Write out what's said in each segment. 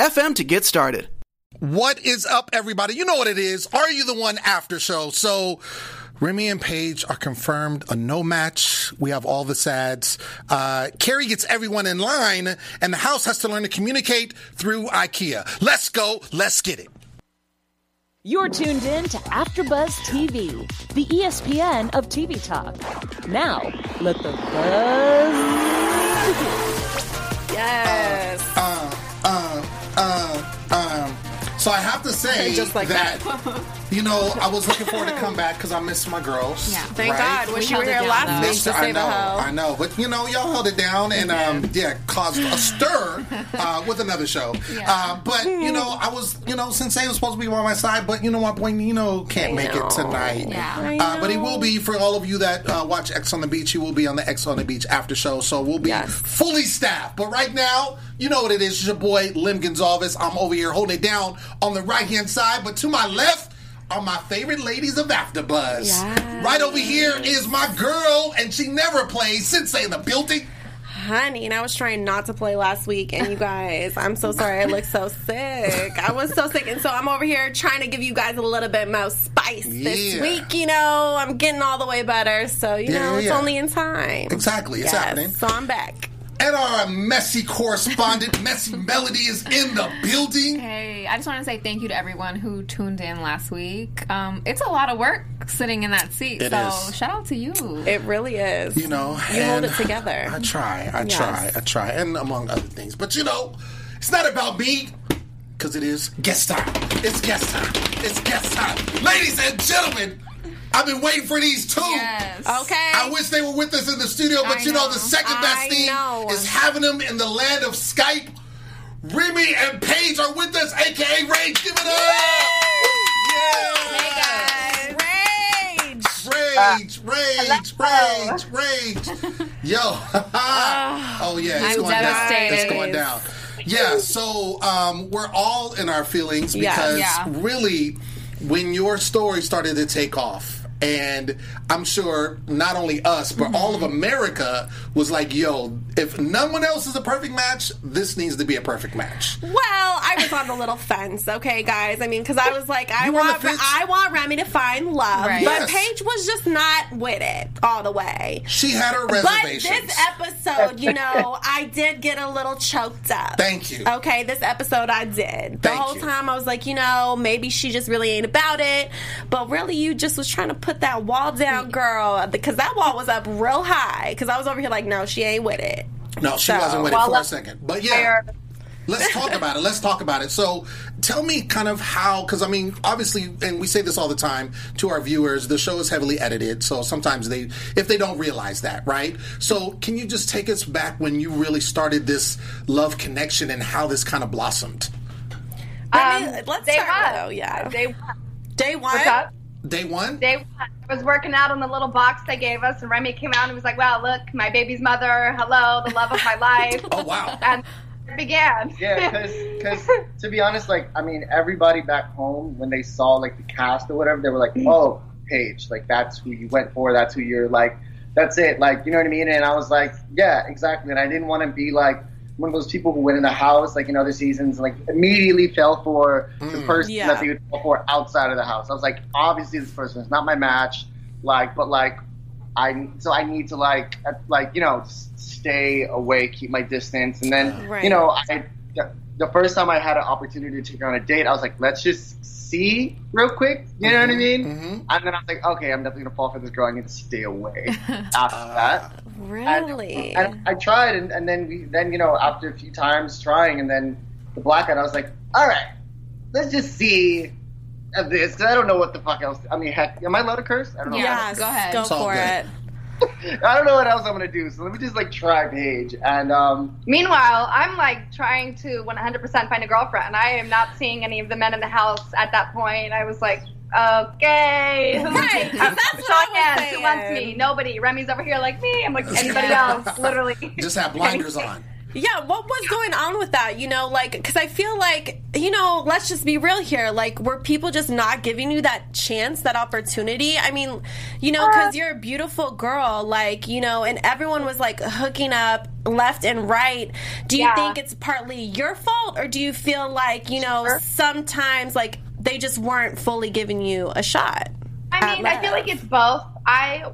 FM to get started. What is up, everybody? You know what it is. Are you the one after show? So, Remy and Paige are confirmed a no match. We have all the sads. Uh, Kari gets everyone in line, and the house has to learn to communicate through IKEA. Let's go. Let's get it. You're tuned in to AfterBuzz TV, the ESPN of TV talk. Now, let the buzz begin. Yes. Uh, uh, uh, um, so I have to say Just like that, that. you know, I was looking forward to come back because I miss my girls. Yeah. Thank right? God. Wish We you were held it here down, last week to I know. I know, but you know, y'all held it down and um, yeah, caused a stir uh, with another show. Uh, but you know, I was, you know, Sensei was supposed to be by my side, but you know, my boy Nino can't make it tonight. Yeah. Uh, but he will be for all of you that uh, watch Ex on the Beach. He will be on the Ex on the Beach after show, so we'll be Yes. fully staffed. But right now, you know what it is. It's your boy Lem Gonzalez. I'm over here holding it down on the right hand side, but to my left are my favorite ladies of AfterBuzz. Yes. Right over here is my girl, and she never plays. Sinse in the building. Honey, and I was trying not to play last week, and you guys, I'm so sorry. I look so sick. I was so sick, and so I'm over here trying to give you guys a little bit more spice this Yeah. week. You know, I'm getting all the way better, so you Yeah, know, yeah, it's only in time. Exactly, it's Yes, happening. So I'm back. And our messy correspondent, Messy Melody, is in the building. Hey, I just want to say thank you to everyone who tuned in last week. Um, it's a lot of work sitting in that seat, It so is. shout out to you. It really is. You know, you hold it together. I try, I Yes. try, I try, and among other things. But you know, it's not about me, because it is guest time. It's guest time. It's guest time. Ladies and gentlemen, I've been waiting for these two. Yes. Okay. I wish they were with us in the studio, but I you know, know. the second best I thing know. is having them in the land of Skype. Remy and Paige are with us, aka Raige. Give it up! Yeah! Rage. Rage, rage, rage, rage. Yo. oh yeah, it's I'm going down. devastated. It's going down. Yeah, so um, we're all in our feelings Yeah. because Yeah. really, when your story started to take off, and I'm sure not only us, but mm-hmm. all of America was like, yo, if no one else is a perfect match, this needs to be a perfect match. Well, I was on the little fence, okay, guys. I mean, because I was like, I You were on the want, fence? I want Remy to find love, Right. but Yes. Paige was just not with it all the way. She had her reservations. But this episode, you know, I did get a little choked up. Thank you. Okay, this episode I did. The Thank whole you. time I was like, you know, maybe she just really ain't about it. But really, you just was trying to put that wall down, girl, because that wall was up real high. Because I was over here like, no, she ain't with it. No, she So- wasn't with it Well, for a second. But yeah, let's talk about it. Let's talk about it. So tell me kind of how, because I mean, obviously, and we say this all the time to our viewers, the show is heavily edited. So sometimes they, if they don't realize that, right? So can you just take us back when you really started this love connection and how this kind of blossomed? I Um, mean, let's day start one. though, yeah. Day one. Day one. What's up? Day one? Day one. I was working out on the little box they gave us, and Remy came out and was like, "Wow, look, my baby's mother. Hello, the love of my life." oh, wow. And it began. Yeah, because to be honest, like I mean, everybody back home when they saw like the cast or whatever, they were like, "Oh, Paige, like that's who you went for. That's who you're like. That's it. Like you know what I mean?" And I was like, "Yeah, exactly." And I didn't want to be like one of those people who went in the house like in other seasons, like immediately fell for the mm. person Yeah. that they would fall for outside of the house. I was like, obviously this person is not my match. Like, but like I so I need to like like you know stay away, keep my distance, and then Right. you know I the, the first time I had an opportunity to take her on a date, I was like, let's just see real quick, you know what I mean? mhm. And then I was like, okay, I'm definitely gonna fall for this girl. I need to stay away after that. Really? And I tried, and, and then we then you know after a few times trying, and then the blackout, I was like, all right, let's just see. This, because I don't know what the fuck else. I mean, heck, am I allowed to curse? I don't know. yes. go ahead. Go It's all for good. it. I don't know what else I'm gonna do. So let me just like try Paige. And um, Meanwhile, I'm like trying to 100% find a girlfriend. I am not seeing any of the men in the house at that point. I was like, okay, who, Right, 'cause I'm that's showing what I was. Who wants me? Nobody. Remy's over here like me. I'm like anybody else, literally. Just have blinders on. Yeah, what was going on with that? You know, like, because I feel like, you know, let's just be real here. Like, were people just not giving you that chance, that opportunity? I mean, you know, because uh, you're a beautiful girl, like, you know, and everyone was like hooking up left and right. Do you Yeah. think it's partly your fault, or do you feel like, you know, Sure. sometimes, like, they just weren't fully giving you a shot? I mean, I feel like it's both. I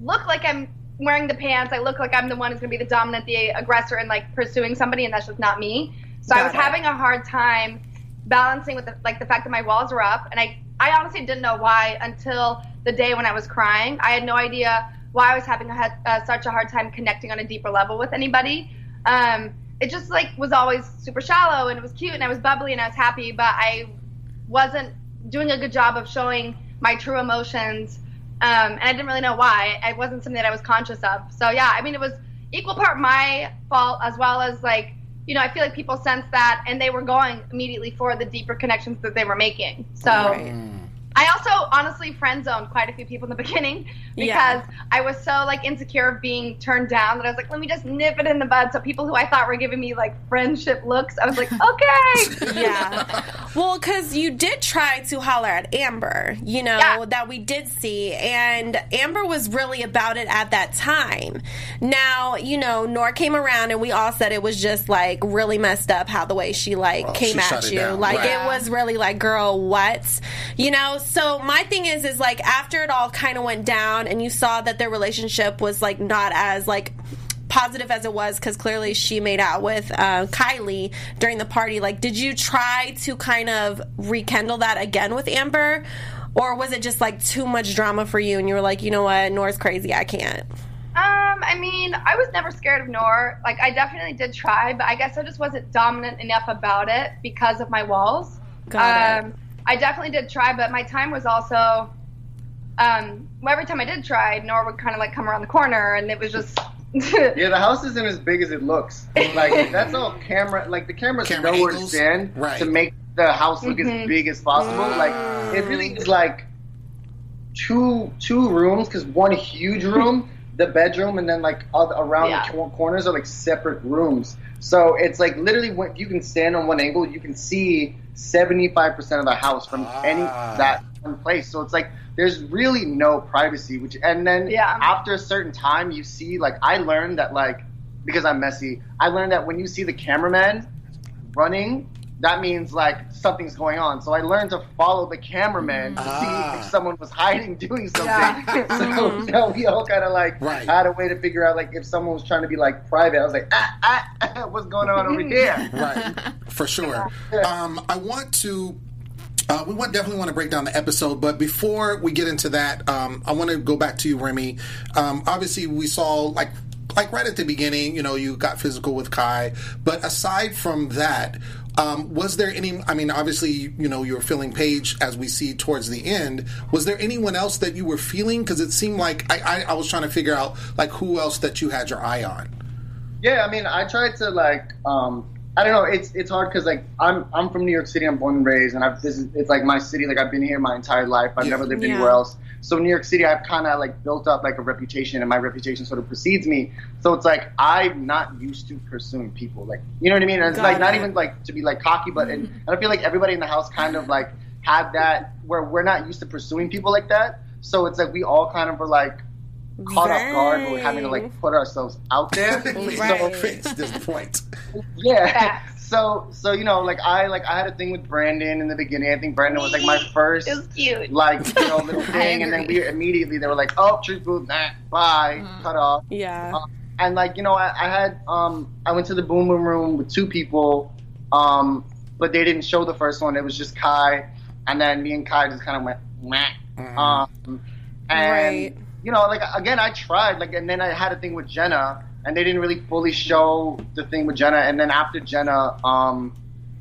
look like I'm wearing the pants. I look like I'm the one who's going to be the dominant, the aggressor, and like pursuing somebody, and that's just not me. So I was it. having a hard time balancing with the, like the fact that my walls were up, and I I honestly didn't know why until the day when I was crying. I had no idea why I was having a, uh, such a hard time connecting on a deeper level with anybody. Um, it just like was always super shallow, and it was cute, and I was bubbly, and I was happy, but I wasn't doing a good job of showing my true emotions. Um, and I didn't really know why. It wasn't something that I was conscious of. So yeah, I mean, it was equal part my fault as well as like, you know, I feel like people sensed that and they were going immediately for the deeper connections that they were making. So I also honestly friend zoned quite a few people in the beginning because Yeah. I was so like insecure of being turned down that I was like, let me just nip it in the bud. So people who I thought were giving me like friendship looks, I was like, okay. yeah. Well, because you did try to holler at Amber, you know, Yeah. that we did see. And Amber was really about it at that time. Now, you know, Nour came around and we all said it was just like really messed up how the way she like Well, came she at you. down, Like right. it was really like, girl, what? You know, so my thing is, is like after it all kind of went down and you saw that their relationship was like not as like positive as it was because clearly she made out with uh, Kylie during the party. Like, did you try to kind of rekindle that again with Amber? Or was it just like too much drama for you and you were like, you know what, Nora's crazy, I can't? Um, I mean, I was never scared of Nour. Like, I definitely did try, but I guess I just wasn't dominant enough about it because of my walls. Got it. I definitely did try, but my time was also. Um, well, every time I did try, Nour would kind of like come around the corner, and it was just. yeah, the house isn't as big as it looks. Like that's all camera. Like the cameras Camera know where to angles? stand Right. to make the house look as big as possible. Like it really is like two two rooms because one huge room, the bedroom, and then like all, around Yeah. the corners are like separate rooms. So it's like literally when you can stand on one angle, you can see seventy five percent of the house from any Ah. that one place. So it's like there's really no privacy. Which and then Yeah. after a certain time, you see like I learned that like because I'm messy, I learned that when you see the cameraman running, that means like something's going on. So I learned to follow the cameraman to Ah. see if someone was hiding doing something. Yeah. so you know, we all kind of like Right. had a way to figure out like if someone was trying to be like private. I was like, ah, ah, what's going on over here? right for sure um, i want to uh, we want, definitely want to break down the episode, but before we get into that, um, I want to go back to you, Remy. Um, obviously, we saw like like right at the beginning, you know, you got physical with Kai, but aside from that, um, was there any? I mean, obviously, you know, you were feeling Paige as we see towards the end. Was there anyone else that you were feeling? Because it seemed like I, I, I was trying to figure out like who else that you had your eye on. Yeah, I mean, I tried to like, um, I don't know. It's it's hard because like I'm I'm from New York City. I'm born and raised, and I've this is it's like my city. Like I've been here my entire life. I've Yeah. never lived Yeah. anywhere else. So New York City, I've kind of like built up like a reputation, and my reputation sort of precedes me. So it's like I'm not used to pursuing people. Like you know what I mean? And it's Got like not even like to be like cocky, but and, and I feel like everybody in the house kind of like had that where we're not used to pursuing people like that. So it's like we all kind of were like caught off guard. We're having to like put ourselves out there. Right. Fits this point. Yeah. Facts. So so you know like I like I had a thing with Brandon in the beginning. I think Brandon was like my first It was cute. like you know little thing, and then we immediately they were like, oh, truth booth, nah, bye, cut off. Yeah. Um, and like you know I, I had um I went to the boom boom room with two people, um but they didn't show the first one. It was just Kai, and then me and Kai just kind of went meh. Um, and Right. you know like again I tried like and then I had a thing with Jenna, and they didn't really fully show the thing with Jenna, and then after Jenna um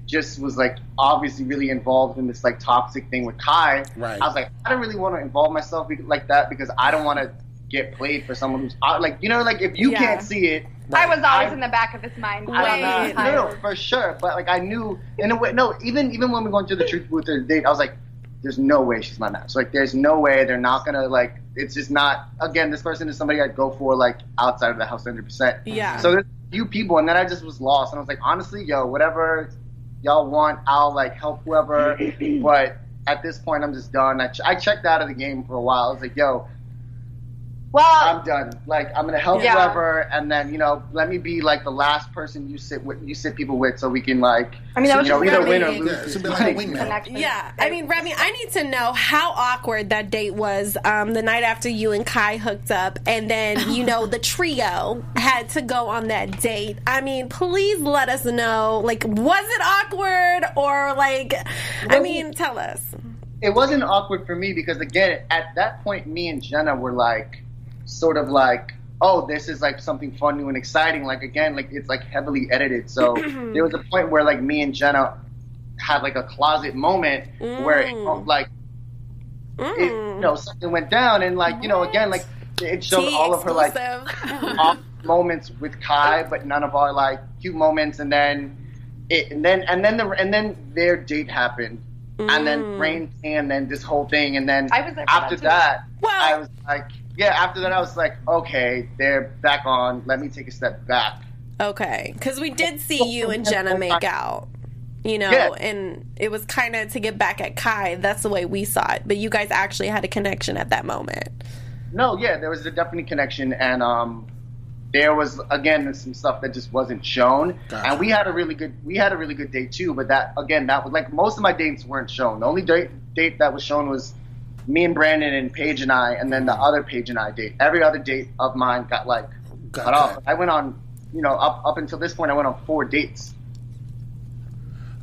just was like obviously really involved in this like toxic thing with Kai. Right. I was like, I don't really want to involve myself like that because I don't want to get played for someone who's out. Like you know, like if you Yeah. can't see it, I was always I- in the back of his mind. I throughout don't know. No, no, for sure. But like I knew in a way. No, even even when we went through the truth booth or date, I was like, "There's no way she's my match. Like, there's no way they're not gonna like. It's just not. Again, this person is somebody I'd go for like outside of the house, hundred percent. Yeah. So there's a few people, and then I just was lost, and I was like, honestly, yo, whatever y'all want, I'll like help whoever. but at this point, I'm just done. I, ch- I checked out of the game for a while. I was like, yo, Well, I'm done. Like I'm gonna help Yeah. whoever, and then you know, let me be like the last person you sit with, you sit people with, so we can like, I mean, that was you know, just either really- win or Yeah, lose. Yeah, a like Like, wingman. Yeah, I mean, Remy, I need to know how awkward that date was um, the night after you and Kai hooked up, and then you know the trio had to go on that date. I mean, please let us know. Like, was it awkward or like? I mean, tell us. it wasn't awkward for me because again, at that point, me and Jenna were like, sort of like, oh, this is like something fun, new, and exciting. Like again, like it's like heavily edited. So there was a point where like me and Jenna had like a closet moment where it, Mm. like it, you know something went down, and like you know again like it showed Tea all of her like off moments with Kai, but none of our like cute moments. And then it, and then and then the and then their date happened, and then rain and then this whole thing, and then I was there for after that, that, Well- I was like, yeah. After that, I was like, okay, they're back on. Let me take a step back. Okay, because we did see you and Jenna make out. You know, Yeah. and it was kind of to get back at Kai. That's the way we saw it. But you guys actually had a connection at that moment. No, yeah, there was a definite connection, and um, there was again some stuff that just wasn't shown, Gotcha. and we had a really good we had a really good date too. But that again, that was like most of my dates weren't shown. The only date date that was shown was me and Brandon and Paige and I, and then the other Paige and I date. Every other date of mine got like Got cut off. I went on, you know, up up until this point, I went on four dates.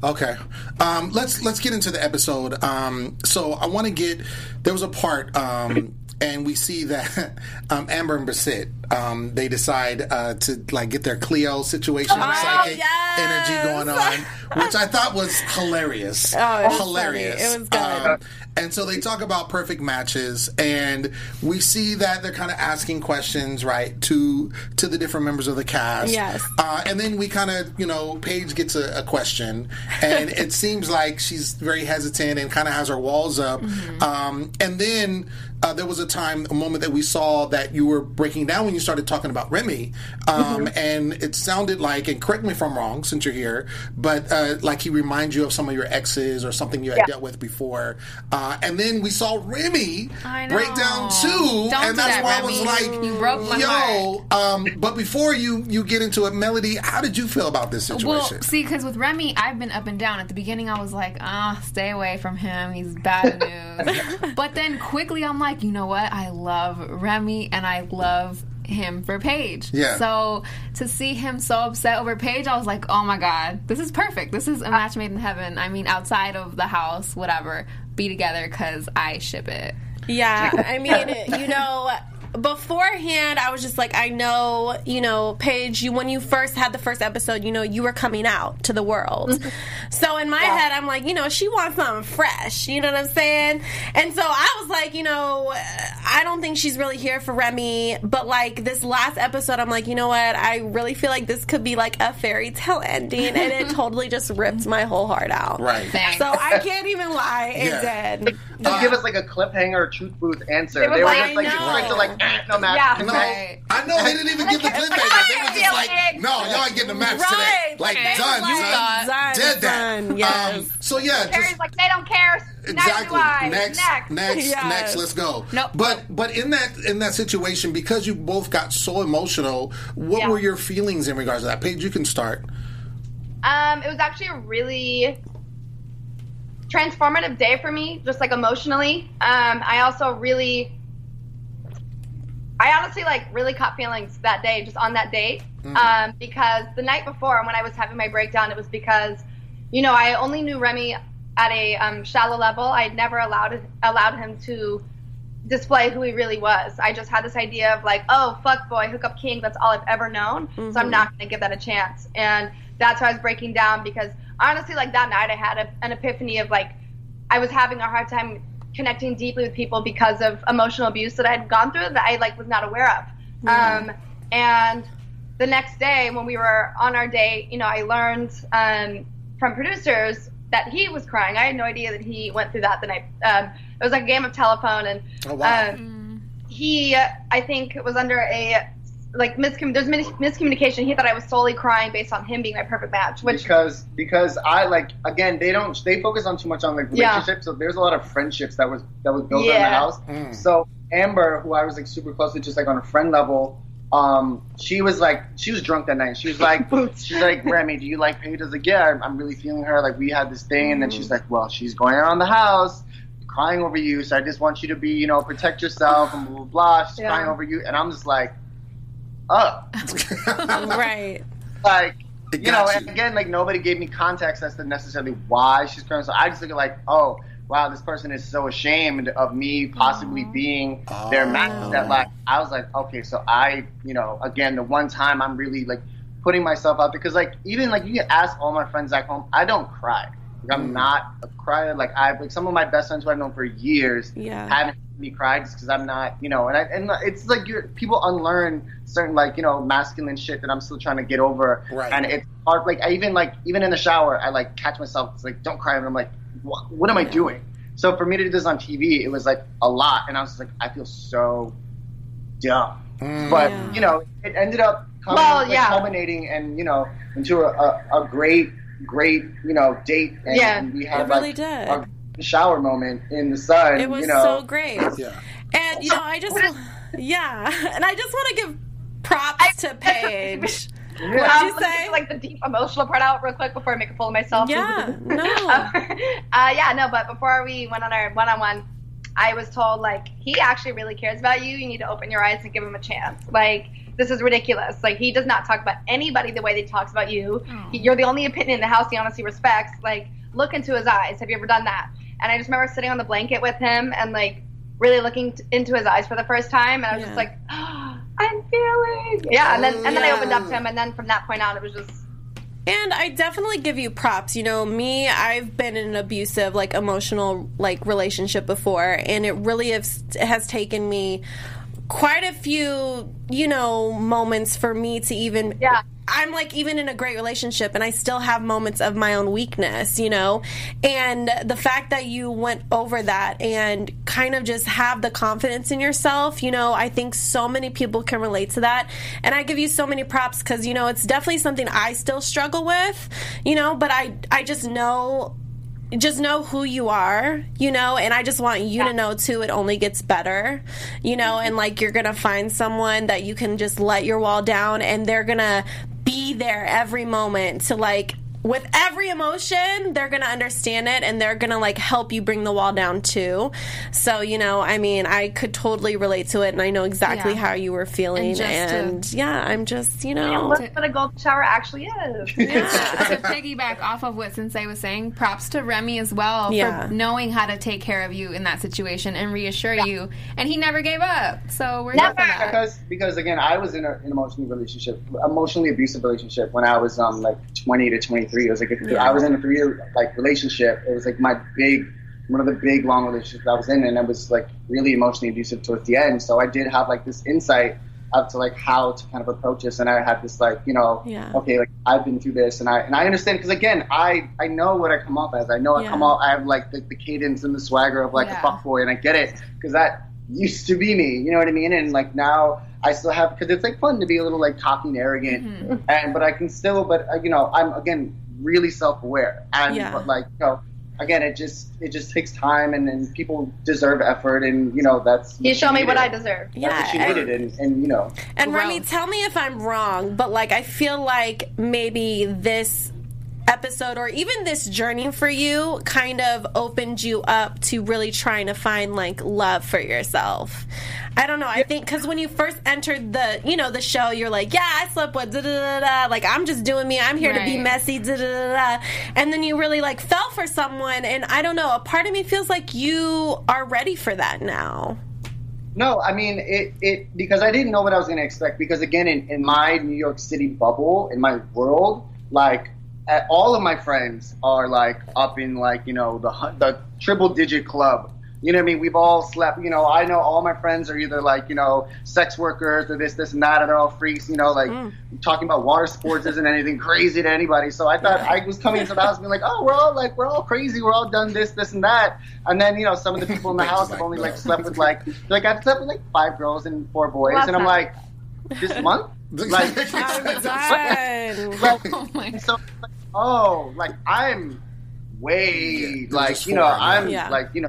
Okay, um, let's let's get into the episode. Um, so I want to get there was a part, um, and we see that um, Amber and Basit um, they decide uh, to like get their Cleo situation, psychic yes! energy going on, which I thought was hilarious. Oh, it was hilarious! funny. It was good. Um, and so they talk about perfect matches, and we see that they're kind of asking questions, right, to to the different members of the cast. Yes. Uh, and then we kind of, you know, Paige gets a, a question, and it seems like she's very hesitant and kind of has her walls up. Um, and then uh, there was a time, a moment that we saw that you were breaking down when you started talking about Remy, um, and it sounded like, and correct me if I'm wrong, since you're here, but uh, like he reminds you of some of your exes or something you had Yeah. dealt with before. Uh, and then we saw Remy break down too, Don't and that's that, why I was like, You broke my yo, um, but before you you get into it, Melody, how did you feel about this situation? Well, see, because with Remy, I've been up and down. At the beginning, I was like, ah, stay away from him. He's bad news. but then quickly, I'm like, you know what? I love Remy and I love him for Paige. Yeah. So to see him so upset over Paige, I was like, oh my God, this is perfect. This is a match made in heaven. I mean, outside of the house, whatever, be together because I ship it. Yeah, I mean, you know, beforehand, I was just like, I know, you know, Paige, you when you first had the first episode, you know, you were coming out to the world. Mm-hmm. so in my head, I'm like, you know, she wants something fresh. You know what I'm saying? And so I was like, you know, I don't think she's really here for Remy. But like this last episode, I'm like, you know what? I really feel like this could be like a fairy tale ending, and it totally just ripped my whole heart out. right. Thanks. So I can't even lie, it Yeah. did. Just give us like a cliffhanger or truth booth answer. It was They were like- just like, I know. to like, no match. Yeah. No, Right. I know they didn't even give the cliffhanger. They were just like, no, y'all ain't getting a match Right. today. Like Okay. done, You son. thought- Done, Dead that. done, yes. Um, so yeah, just Terry's like, they don't care. Exactly. Next, Next. next, Yes. next. Let's go. No. But but in that in that situation, because you both got so emotional, what Yeah. were your feelings in regards to that? Paige, you can start. Um, it was actually a really transformative day for me, just like emotionally. Um, I also really, I honestly like really caught feelings that day, just on that date, um, because the night before when I was having my breakdown, it was because, you know, I only knew Remy at a um, shallow level. I had never allowed allowed him to display who he really was. I just had this idea of like, oh, fuck boy, hookup king. That's all I've ever known. So I'm not going to give that a chance. And that's why I was breaking down because honestly, like that night, I had a, an epiphany of like, I was having a hard time connecting deeply with people because of emotional abuse that I had gone through that I like was not aware of. Um, and the next day when we were on our date, you know, I learned um, from producers that he was crying. I had no idea that he went through that the night. Um, it was like a game of telephone, and Oh, wow. um, he, uh, I think, was under a like miscom- there's mis- miscommunication. He thought I was solely crying based on him being my perfect match, which because because I like again they don't they focus on too much on like Yeah. relationships. So there's a lot of friendships that was that was built in the house. Mm. So Amber, who I was like super close to, just like on a friend level, um, she was like she was drunk that night. She was like she's like Remy, do you like Paige? I was like, yeah, I'm, I'm really feeling her. Like we had this thing, and then she's like, well, she's going around the house. Crying over you, so I just want you to be, you know, protect yourself and blah blah blah. She's Yeah. crying over you, and I'm just like, oh, right. like It you know, got and again, like nobody gave me context as to necessarily why she's crying. So I just look at like, oh, wow, this person is so ashamed of me possibly being their Oh. match that like I was like, okay, so I, you know, again, the one time I'm really like putting myself out there because like even like you can ask all my friends back home, I don't cry. Like, Mm. I'm not a crier. Like I've like some of my best friends who I've known for years Yeah. haven't seen me cry just because I'm not, you know, and I, and it's like you're, people unlearn certain like you know masculine shit that I'm still trying to get over, Right. and it's hard. Like I even like even in the shower, I like catch myself. It's like don't cry, and I'm like, what, what am I doing? So for me to do this on TV, it was like a lot, and I was just like, I feel so dumb. Mm. But Yeah. you know, it ended up coming, Well, like, yeah. culminating and you know into a, a, a great, great you know date. And, Yeah. and we It had really like did. a shower moment in the sun. It was you know, so great. yeah. And you know, I just yeah, and I just want to give props to Paige. Um, What'd you let say? get, like the deep emotional part out real quick before I make a fool of myself. Yeah, no. uh, yeah, no. But before we went on our one-on-one, I was told like he actually really cares about you. You need to open your eyes and give him a chance. Like this is ridiculous. Like he does not talk about anybody the way that he talks about you. He, you're the only opinion in the house he honestly respects. Like look into his eyes. Have you ever done that? And I just remember sitting on the blanket with him and like really looking t- into his eyes for the first time, and I was just Yeah. like, I'm feeling. Yeah, and then and then I opened up to oh, him, and then from that point on, it was just And I definitely give you props. You know, me, I've been in an abusive, like emotional, like relationship before, and it really has, has taken me quite a few, you know, moments for me to even. Yeah. I'm like even in a great relationship and I still have moments of my own weakness, you know? And the fact that you went over that and kind of just have the confidence in yourself, you know, I think so many people can relate to that. And I give you so many props cuz you know, it's definitely something I still struggle with, you know, but I I just know just know who you are, you know, and I just want you to know too it only gets better, you know, mm-hmm. and like you're going to find someone that you can just let your wall down and they're going to be there every moment to like with every emotion, they're going to understand it and they're going to like help you bring the wall down too. So, you know, I mean, I could totally relate to it and I know exactly Yeah. how you were feeling And and, to- yeah, I'm just, you know, look what a golden shower actually is. to piggyback off of what Sinse was saying, props to Remy as well Yeah. for knowing how to take care of you in that situation and reassure you. And he never gave up. So we're Never. here for that. because because again, I was in a, an emotionally relationship, emotionally abusive relationship when I was um like 20 to 23. It was like I was in a three year like relationship. It was like my big one of the big long relationships I was in, and it was like really emotionally abusive towards the end. So I did have like this insight up to like how to kind of approach this, and I had this like you know Yeah. okay like I've been through this, and I and I understand because again I I know what I come off as. I know I come off I have like the, the cadence and the swagger of like Yeah. a fuckboy, and I get it because that used to be me. You know what I mean? And like now I still have because it's like fun to be a little like cocky and arrogant, Mm-hmm. and but I can still but uh, you know I'm again really self aware and Yeah. but like you know again it just it just takes time and then people deserve effort and you know that's You show me what I needed. deserve. That's what she Yeah, needed and, and you know And Growth. Remy, tell me if I'm wrong, but like I feel like maybe this episode or even this journey for you kind of opened you up to really trying to find like love for yourself. I don't know. I think because when you first entered the, you know, the show, you're like, yeah, I slept with da da da da. Like I'm just doing me. I'm here to be messy. Da da da da. And then you really like fell for someone, and I don't know. A part of me feels like you are ready for that now. No, I mean it, it because I didn't know what I was going to expect. Because again, in, in my New York City bubble, in my world, like Uh, all of my friends are like up in like you know the the triple digit club You know what I mean? We've all slept. You know, I know all my friends are either like you know sex workers or this, this, and that, and they're all freaks. You know, like mm. talking about water sports isn't anything crazy to anybody. So I thought I was coming into the house being like, oh, we're all like we're all crazy. We're all done this, this, and that. And then you know some of the people in the house have only like slept with like like I've slept with like five girls and four boys, Well, and I'm that's like, this month, like. Done. like, Oh my god. so like, oh like i'm way Yeah, like you know i'm yeah. like you know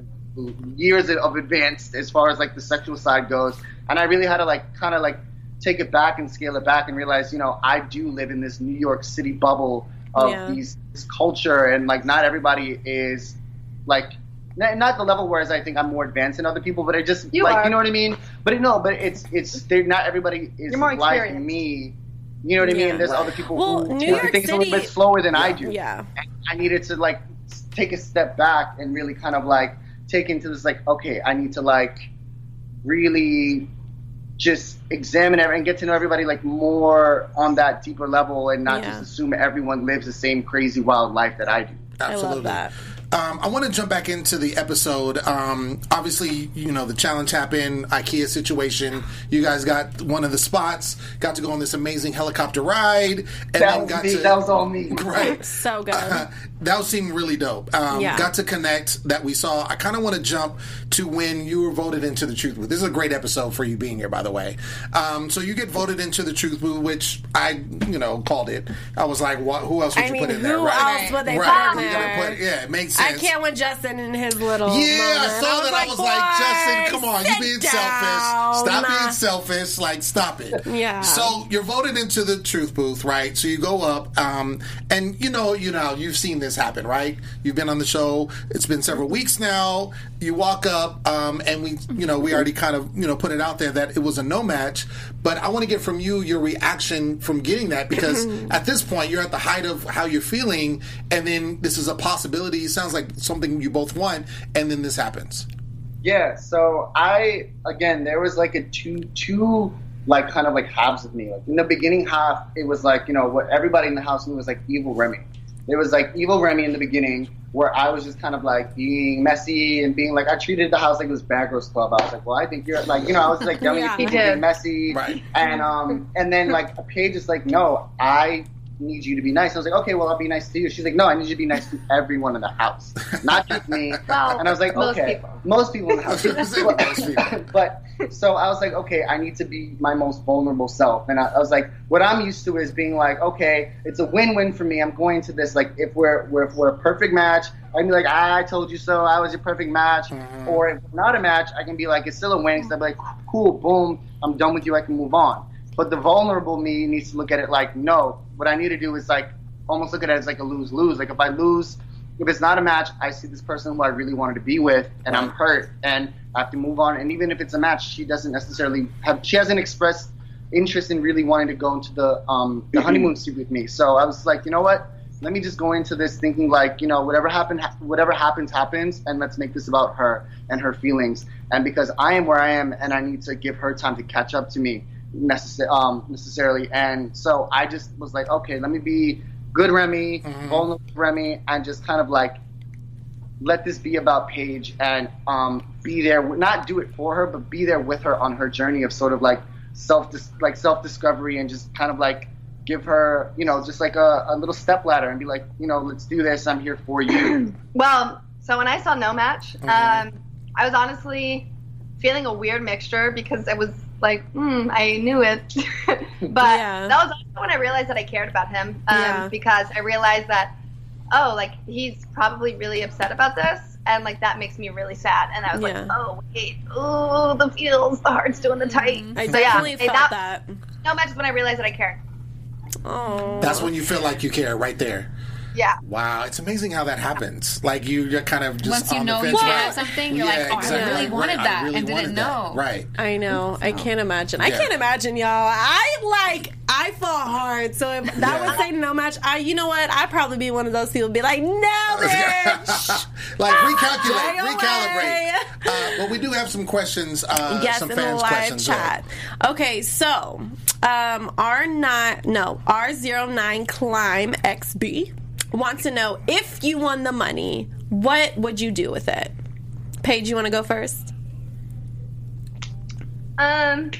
years of advanced as far as like the sexual side goes and i really had to like kind of like take it back and scale it back and realize you know i do live in this new york city bubble of Yeah. these this culture and like not everybody is like not not the level whereas I think I'm more advanced than other people, but I just You like are. you know what I mean. But no, but it's it's they're not everybody is like me. You know what I mean? Yeah. There's other people Well, who New do York things a little bit slower than I do. Yeah. And I needed to like take a step back and really kind of like take into this like okay, I need to like really just examine every and get to know everybody like more on that deeper level and not Yeah. just assume everyone lives the same crazy wild life that I do. Absolutely. I love that. Um, I want to jump back into the episode. Um, obviously, you know the challenge happened, IKEA situation. You guys got one of the spots, got to go on this amazing helicopter ride, and That was got me. to That was all me. right. So good. that seemed really dope. Um, Yeah. Got to connect that we saw. I kind of want to jump to when you were voted into the Truth Booth. This is a great episode for you being here, by the way. Um, so you get voted into the Truth Booth, which I, you know, called it. I was like, what, who else would I you mean, put in who there? Right. else would they right. put in there? put- yeah, it makes I can't with Justin and his little. Yeah, I moment. saw that. I was like, Justin, come on, you being down. selfish. Stop being selfish. Like, stop it. Yeah. So you're voted into the truth booth, right? So you go up, um, and you know, you know, you've seen this happen, right? You've been on the show. It's been several weeks now. You walk up, um, and we, you know, we already kind of, you know, put it out there that it was a no match. But I want to get from you your reaction from getting that because at this point you're at the height of how you're feeling, and then this is a possibility. It sounds like something you both want, and then this happens. Yeah, so I again there was like a two two like kind of like halves of me. Like in the beginning half, it was like you know what everybody in the house knew was like evil Remy. There was like evil Remy in the beginning where I was just kind of like being messy and being like I treated the house like it was Bad Girls Club. I was like, well, I think you're like you know I was like yelling Yeah. at people, being messy, Right. and um and then like Paige is like, no, I need you to be nice. I was like, okay, well I'll be nice to you. She's like, no, I need you to be nice to everyone in the house, not just me. Well, and I was like, most okay, people. most people in the house. Most people. but so I was like, okay, I need to be my most vulnerable self, and I, I was like, what I'm used to is being like, okay, it's a win-win for me. I'm going to this like if we're, we're if we're a perfect match, I can be like, ah, I told you so. I was your perfect match. Or if not a match, I can be like, it's still a win. Because I'll be like, cool, boom, I'm done with you. I can move on. But the vulnerable me needs to look at it like, no, what I need to do is like almost look at it as like a lose lose. Like if I lose, if it's not a match, I see this person who I really wanted to be with, and I'm hurt, and I have to move on. And even if it's a match, she doesn't necessarily have. She hasn't expressed interest in really wanting to go into the um, the honeymoon suite with me. So I was like, you know what? Let me just go into this thinking like, you know, whatever happened, ha- whatever happens, happens, and let's make this about her and her feelings. And because I am where I am, and I need to give her time to catch up to me necessar- um, necessarily. And so I just was like, okay, let me be good Remy, vulnerable Remy, and just kind of like let this be about Paige and um, be there, not do it for her, but be there with her on her journey of sort of like self, like self discovery, and just kind of like give her, you know, just like a, a little step ladder, and be like, you know, let's do this. I'm here for you. Well, so when I saw No Match, Mm-hmm. um, I was honestly feeling a weird mixture because I was like, hmm, I knew it. but Yeah. that was also when I realized that I cared about him um, Yeah. because I realized that, oh, like he's probably really upset about this. And like that makes me really sad, and I was Yeah. like, "Oh wait, oh the feels, the heart's doing the tight." Mm-hmm. I so yeah, definitely hey, felt that, that. no match when I realized that I cared. Oh. That's when you feel like you care, right there. Yeah, Wow, it's amazing how that happens. Like you, you're kind of just Once you on know the you fence. care right. something, you're like, oh, I really Right, wanted right. that I really and didn't wanted that. know. Right. I know. I can't imagine. I can't imagine, y'all. I like. I fought hard. So if that Yeah. was say no match, I. You know what? I'd probably be one of those people. Be like, no, bitch. like recalculate, recalibrate. Uh, but we do have some questions. Uh, yes, some in the fans' live questions. chat. Okay, so um, R nine no R 9 climb XB wants to know if you won the money, what would you do with it? Paige, you want to go first? Um,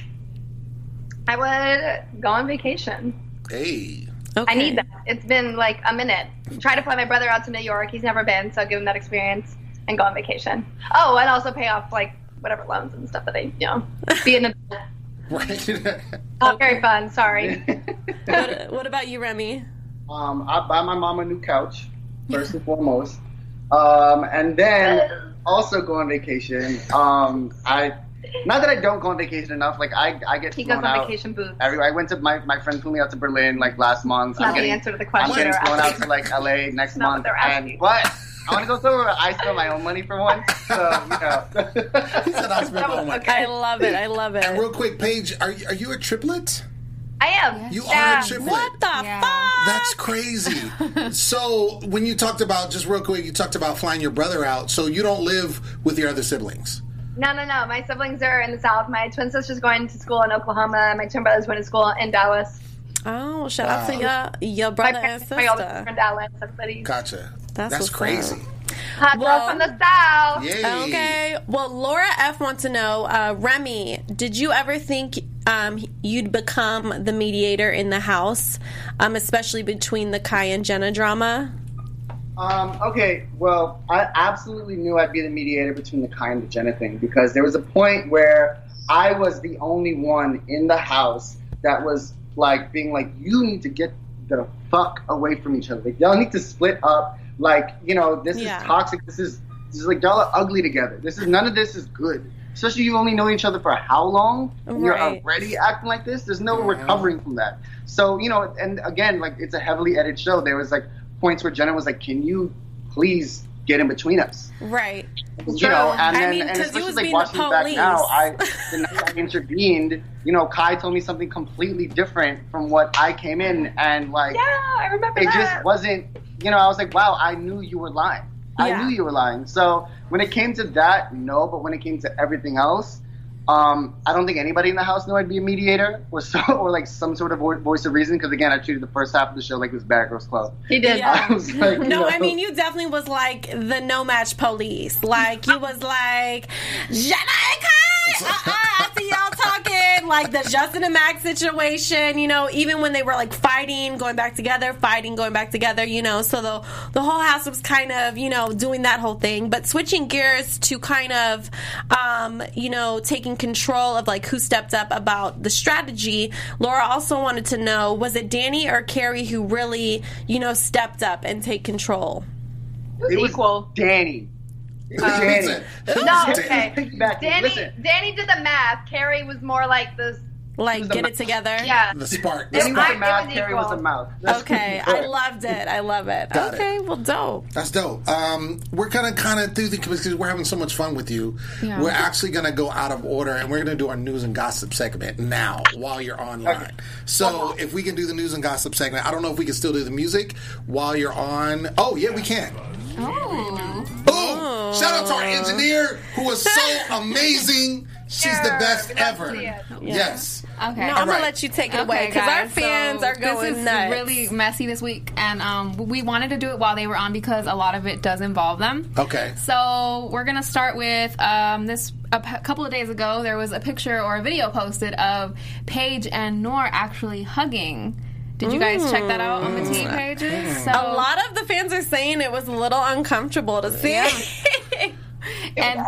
I would go on vacation. Hey. Okay. I need that. It's been like a minute. Try to fly my brother out to New York. He's never been, so give him that experience and go on vacation. Oh, and also pay off like whatever loans and stuff that I, you know, be an adult. Right. Not very fun. Sorry. What, what about you, Remy? Um, I buy my mom a new couch first and foremost, um, and then also go on vacation. Um, I not that I don't go on vacation enough. Like I, I get He goes on out vacation boots. Every, I went to my my friend flew me out to Berlin like last month. Not I'm the getting, answer to the question. I'm question. getting they're flown out to like LA next not month, they're and but I want to go somewhere where I spend my own money for once. So you know. He said I spent all my I love it. I love And it. real quick, Paige, are are you a triplet? I am. You Yeah. are a triplet. What the Yeah. fuck? That's crazy. so when you talked about just real quick, you talked about flying your brother out. So you don't live with your other siblings. No, no, no. My siblings are in the South. My twin sister's going to school in Oklahoma. My twin brother's going to school in Dallas. Oh, shout out to Wow. your your My brother and parents, my older sister sister. in Dallas. Everybody. Gotcha. That's That's crazy. up. Hot girl Well- from the South. Yay. Okay. Well, Laura F wants to know, uh, Remy, did you ever think um, you'd become the mediator in the house, um, especially between the Kai and Jenna drama? Um, okay, well, I absolutely knew I'd be the mediator between the Kai and the Jenna thing because there was a point where I was the only one in the house that was like being like, "You need to get the fuck away from each other. Like, y'all need to split up. Like, you know, this Yeah. is toxic. This is this is like y'all are ugly together. This is none of this is good. Especially you only know each other for how long? And you're already acting like this. There's no recovering from that. So you know, and again, like it's a heavily edited show. There was like points where Jenna was like, "Can you please get in between us?" Right. You know, and I then mean, and 'cause you especially like watching it back now. I the night I intervened, you know, Kai told me something completely different from what I came in, and like Yeah, I remember it that. just wasn't. You know, I was like, wow, I knew you were lying. I knew you were lying. So when it came to that, no. But when it came to everything else, um, I don't think anybody in the house knew I'd be a mediator or so, or like some sort of voice of reason. Because again, I treated the first half of the show like it was Bad Girls Club. he did. Yeah. I was like, No, know, I mean you definitely was like the no match police. Like you was like Jenna and Uh-uh, I see y'all talking like the Justin and Max situation. You know, even when they were like fighting, going back together, fighting, going back together. You know, so the the whole house was kind of you know doing that whole thing. But switching gears to kind of um, you know taking control of like who stepped up about the strategy. Laura also wanted to know was it Danny or Kari who really you know stepped up and take control. it was equal. Danny. It was Danny. No, okay. Danny, Danny did the math. Kari was more like this. Like was the get it together. Yeah. The spark. It Danny was- was I- the mouth, was Kari was equal. the mouth. That's- Okay, I loved it. I love it. Got it. okay, well, dope. That's dope. Um, we're gonna kind of do the because we're having so much fun with you. Yeah. We're actually gonna go out of order and we're gonna do our news and gossip segment now while you're online. So if we can do the news and gossip segment, I don't know if we can still do the music while you're on. Oh yeah, we can. Oh. Boom! Shout out to our engineer who was so amazing. She's the best ever. Yes. Okay. No, I'm right. gonna let you take it away because our fans so are going this is nuts. really messy this week, and um, we wanted to do it while they were on because a lot of it does involve them. Okay. So we're gonna start with um, this. A p- couple of days ago, there was a picture or a video posted of Paige and Nour actually hugging. Did you guys check that out on the team pages? So a lot of the fans are saying it was a little uncomfortable to see. and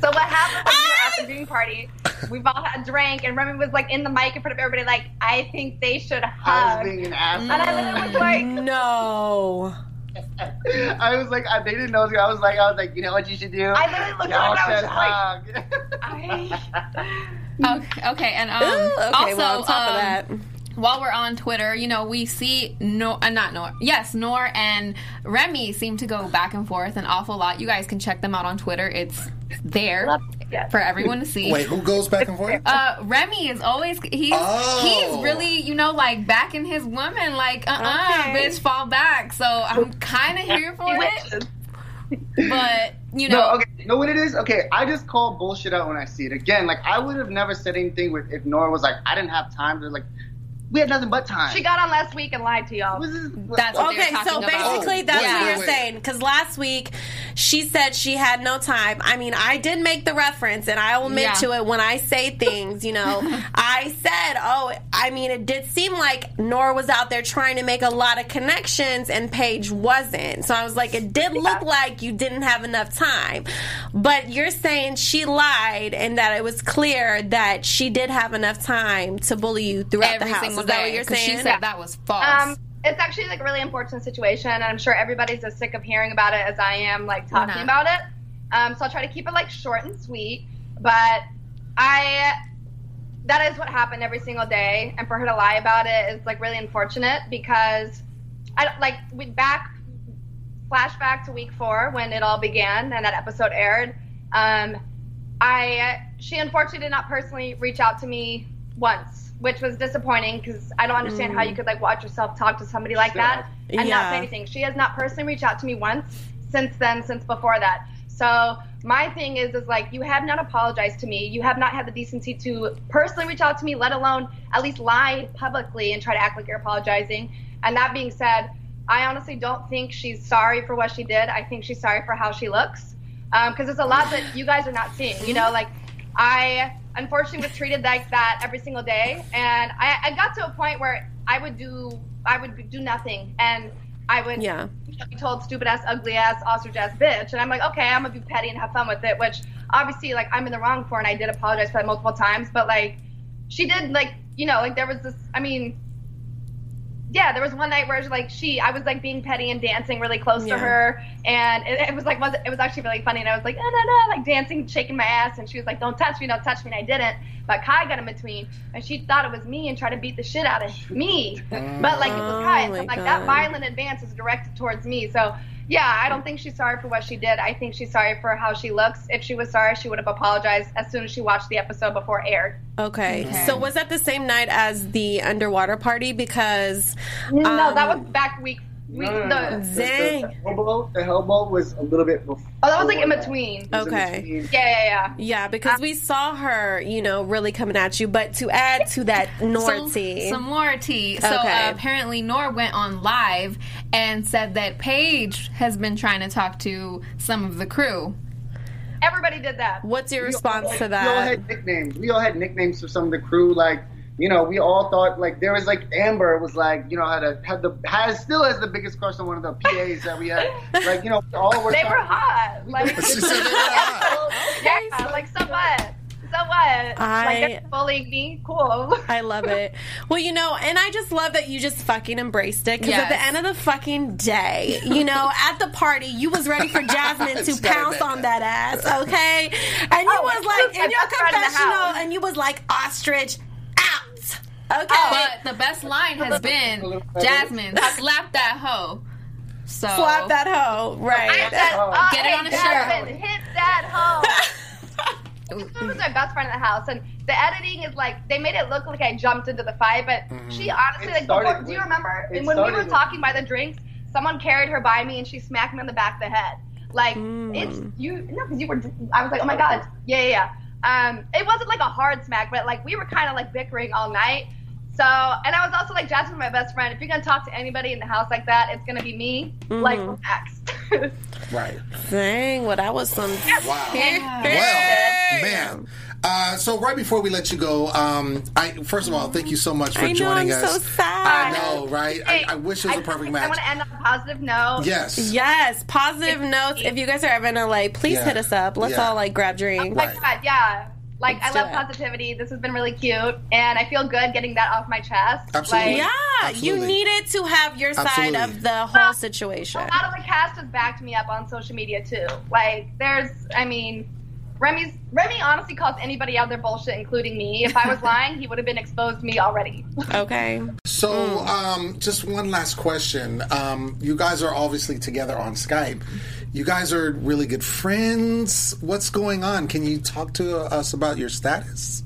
So what happened was we were at the viewing party. We've all had a drink, and Remy was like in the mic in front of everybody, like, "I think they should I hug." was being an ass. and I literally was like, no. I was like, I, they didn't know. I was like, I was like, you know what you should do? I literally looked Y'all at her should and I was just hug. I, okay, okay, and um, Ooh, okay, also well, on top um, of that. While we're on Twitter, you know, we see no, uh, not Nour, yes, Nour and Remy seem to go back and forth an awful lot. You guys can check them out on Twitter. It's there Yes. for everyone to see. Wait, who goes back and forth? Uh, Remy is always he's Oh. he's really you know like backing his woman like uh uh Okay. bitch fall back. So I'm kind of here for it, but you know No, okay. You know what it is? Okay, I just call bullshit out when I see it. Again, like I would have never said anything with if Nora was like, I didn't have time to like we had nothing but time. She got on last week and lied to y'all. That's what they Okay, so about. basically that's wait, what you're saying. Because last week she said she had no time. I mean, I did make the reference, and I will admit Yeah. to it when I say things. You know, I said, "Oh, I mean, it did seem like Nora was out there trying to make a lot of connections, and Paige wasn't." So I was like, "It did look like you didn't have enough time," but you're saying she lied, and that it was clear that she did have enough time to bully you throughout every the house. Single Is that what you're 'cause saying? She said that was false. Um, it's actually like a really unfortunate situation, and I'm sure everybody's as sick of hearing about it as I am, like talking about it. Um, so I'll try to keep it like short and sweet. But I, that is what happened every single day, and for her to lie about it is like really unfortunate because I like we back flashback to week four when it all began and that episode aired. Um, I she unfortunately did not personally reach out to me once, which was disappointing because I don't understand how you mm. could like watch yourself talk to somebody like that and not say anything. She has not personally reached out to me once since then, since before that. So my thing is, is like you have not apologized to me. You have not had the decency to personally reach out to me, let alone at least lie publicly and try to act like you're apologizing. And that being said, I honestly don't think she's sorry for what she did. I think she's sorry for how she looks um, because there's a lot that you guys are not seeing. You mm-hmm. know, like I unfortunately was treated like that every single day, and I, I got to a point where I would do I would do nothing, and I would Yeah. be told stupid ass, ugly ass, ostrich ass bitch, and I'm like, okay, I'm gonna be petty and have fun with it, which obviously like I'm in the wrong for, and I did apologize for that multiple times, but like she did like you know like there was this I mean yeah, there was one night where like she, I was like being petty and dancing really close Yeah. to her, and it, it was like was it was actually really funny, and I was like no no no like dancing, shaking my ass, and she was like don't touch me, don't touch me, and I didn't, but Kai got in between, and she thought it was me and tried to beat the shit out of me, but like it was Kai, Oh so like God. that violent advance is directed towards me, so. Yeah, I don't think she's sorry for what she did. I think she's sorry for how she looks. If she was sorry, she would have apologized as soon as she watched the episode before it aired. Okay. Okay. So was that the same night as the underwater party? Because no, that um, was back week. Week No, no, no, no. the, The- Dang. The, the Hellboat, the Hellboat was a little bit before. oh, that was like in between. It was in Okay. between. Yeah, yeah, yeah. Yeah, because we saw her, you know, really coming at you. But to add to that Nour some, tea, some more tea. So Okay. uh, apparently, Nour went on live and said that Paige has been trying to talk to some of the crew. Everybody did that. what's your We all- response to that? We all had nicknames. We all had nicknames for some of the crew. Like, you know, we all thought like there was like Amber was like, you know, had a had the has still has the biggest crush on one of the PAs that we had. Like, you know, we all were. They were hot. Like, She said they were hot. yeah, like so what? So what? I- like they're bullying me. Cool. I love it. Well, you know, and I just love that you just fucking embraced it because at the end of the fucking day, you know, at the party, you was ready for Jasmine to pounce on that ass, okay? And you Oh, was like in your best friend in the confessional, and you was like ostrich out, okay? But the best line has been Jasmine, slap that hoe. So Slap that hoe, I right? said, oh, Get it on a Jasmine, shirt. Hit that hoe. She was my best friend in the house, and the editing is like they made it look like I jumped into the fight, but she honestly It like started before, do you remember it when we started were with- talking by the drinks? Someone carried her by me and she smacked me on the back of the head. Like it's you no, because you were. I was like, oh my god, yeah, yeah, yeah. Um, it wasn't like a hard smack, but like we were kind of like bickering all night. So, and I was also like, Jasmine's my best friend. If you're gonna talk to anybody in the house like that, it's gonna be me. Like, relax. Right. Dang, well, that was some. Wow. Well, man. Uh, so right before we let you go, um, I first of all thank you so much for I know, joining I'm us. so sad. I know, right? I, I wish it was a perfect match. I want to end on a positive note. Yes. Yes, positive notes. If you guys are ever in LA, please Yeah. hit us up. Let's Yeah. all like grab drinks. Oh my Right. god, yeah. Like Let's I love it. positivity. This has been really cute, and I feel good getting that off my chest. Absolutely. Like, Yeah, you needed to have your side Absolutely. of the whole situation. A lot of the cast has backed me up on social media too. Like, there's, I mean, Remy's Remy honestly calls anybody out their bullshit, including me. If I was lying, he would have been exposed to me already. Okay. So, um, just one last question. Um, you guys are obviously together on Skype. You guys are really good friends. What's going on? Can you talk to us about your status?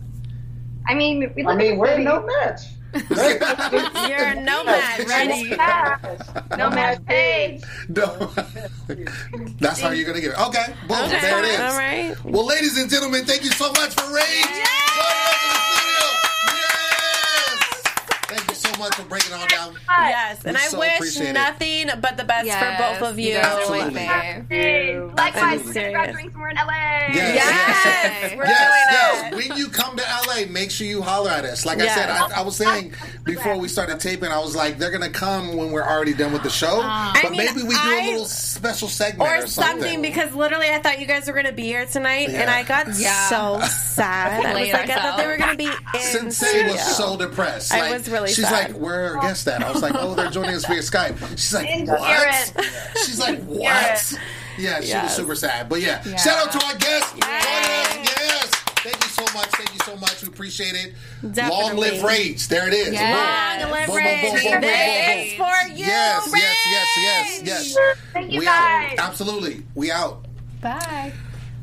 I mean, we I mean, we're the city. no match. You're a nomad, ready? Yeah. No page. No. That's how you're going to get it. Okay. Boom. Okay. There it is. All right. Well, ladies and gentlemen, thank you so much for Raige. Joining us in the studio. Yes. Thank you much for breaking it all down. Yes, and We I wish appreciate it. nothing but the best Yes, for both of you. you Absolutely. way fave. Likewise, I'm we're gonna grab drinks when we're in LA. Yes. Yes, we're Yes, yes. When you come to LA, make sure you holler at us. Like I said, I, I was saying before we started taping, I was like, they're gonna come when we're already done with the show. Uh, but I mean, maybe we do I- a little special segment or, or something because literally I thought you guys were going to be here tonight, and I got Yeah. so sad. I was Played like, I thought they were going to be in Sinse studio. was so depressed. I was really She's sad. like, "Where are our guests at?" I was like, "Oh, they're joining us via Skype." She's like, Didn't "What?" She's like, "What?" Yeah, she was super sad. But yeah, Yeah. shout out to our guests. Yes. Thank you so much. Thank you so much. We appreciate it. Long live Raige. There it is. Yes. Long live Boom, boom, Raige. boom, boom, boom, This boom, is for you, Yes, Raige. yes, yes, yes, yes. Thank you we guys. out. Absolutely. We out. Bye.